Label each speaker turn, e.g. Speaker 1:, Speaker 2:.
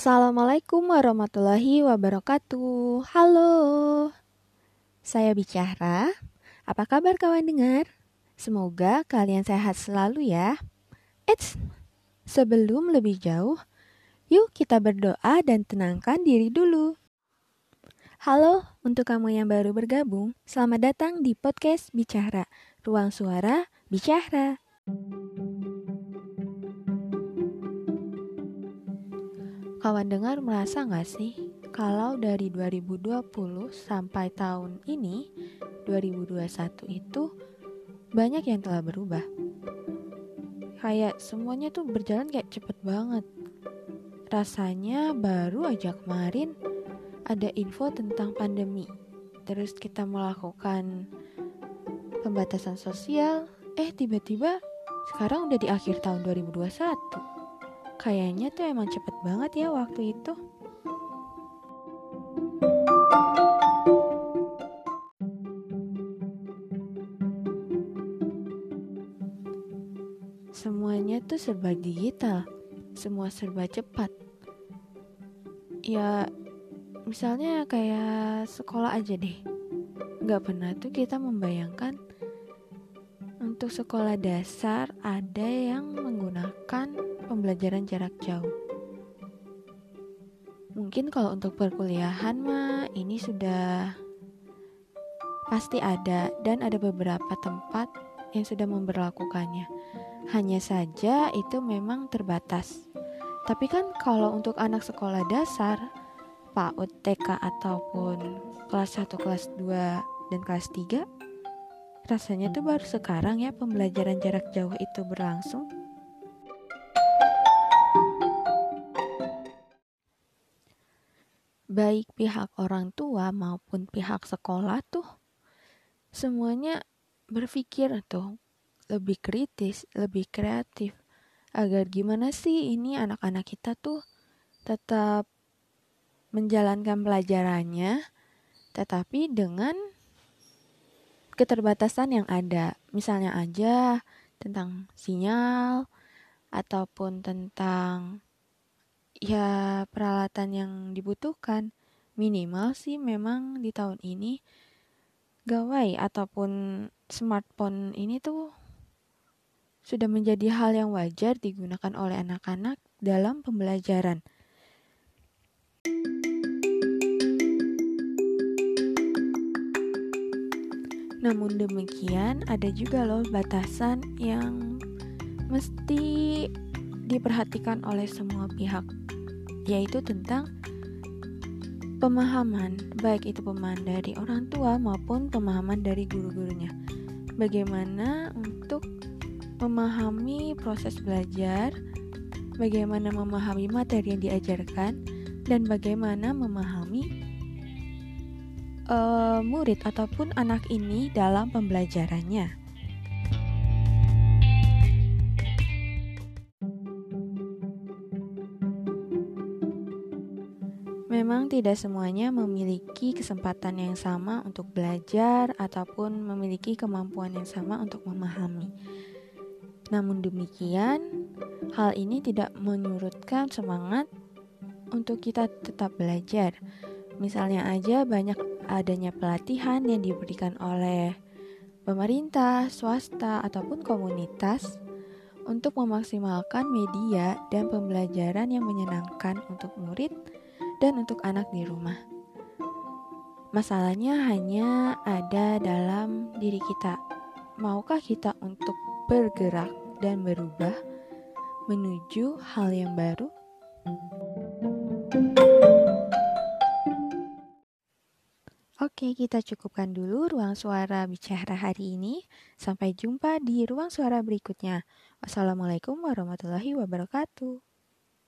Speaker 1: Assalamualaikum warahmatullahi wabarakatuh. Halo, saya bicara. Apa kabar kawan dengar? Semoga kalian sehat selalu ya. Eits, sebelum lebih jauh, yuk kita berdoa dan tenangkan diri dulu. Halo, untuk kamu yang baru bergabung, selamat datang di podcast Bicara, Ruang Suara Bicara. Kawan dengar merasa nggak sih kalau dari 2020 sampai tahun ini 2021 itu banyak yang telah berubah. Kayak semuanya tuh berjalan kayak cepet banget. Rasanya baru aja kemarin ada info tentang pandemi. Terus kita melakukan pembatasan sosial. Eh tiba-tiba sekarang udah di akhir tahun 2021. Kayaknya tuh emang cepet banget ya waktu itu. Semuanya tuh serba digital, semua serba cepat. Ya, misalnya kayak sekolah aja deh. Gak pernah tuh kita membayangkan untuk sekolah dasar ada yang menggunakan pembelajaran jarak jauh. Mungkin kalau untuk perkuliahan mah ini sudah pasti ada dan ada beberapa tempat yang sudah memperlakukannya. Hanya saja itu memang terbatas. Tapi kan kalau untuk anak sekolah dasar, PAUD, TK ataupun kelas 1, kelas 2 dan kelas 3 rasanya tuh baru sekarang ya pembelajaran jarak jauh itu berlangsung. baik pihak orang tua maupun pihak sekolah tuh semuanya berpikir tuh lebih kritis, lebih kreatif agar gimana sih ini anak-anak kita tuh tetap menjalankan pelajarannya tetapi dengan keterbatasan yang ada. Misalnya aja tentang sinyal ataupun tentang ya peralatan yang dibutuhkan minimal sih memang di tahun ini gawai ataupun smartphone ini tuh sudah menjadi hal yang wajar digunakan oleh anak-anak dalam pembelajaran. Namun demikian, ada juga loh batasan yang mesti diperhatikan oleh semua pihak yaitu tentang pemahaman, baik itu pemahaman dari orang tua maupun pemahaman dari guru-gurunya. Bagaimana untuk memahami proses belajar, bagaimana memahami materi yang diajarkan, dan bagaimana memahami uh, murid ataupun anak ini dalam pembelajarannya. Memang tidak semuanya memiliki kesempatan yang sama untuk belajar ataupun memiliki kemampuan yang sama untuk memahami. Namun demikian, hal ini tidak menyurutkan semangat untuk kita tetap belajar. Misalnya aja banyak adanya pelatihan yang diberikan oleh pemerintah, swasta, ataupun komunitas untuk memaksimalkan media dan pembelajaran yang menyenangkan untuk murid dan untuk anak di rumah. Masalahnya hanya ada dalam diri kita. Maukah kita untuk bergerak dan berubah menuju hal yang baru? Oke, kita cukupkan dulu ruang suara bicara hari ini. Sampai jumpa di ruang suara berikutnya. Wassalamualaikum warahmatullahi wabarakatuh.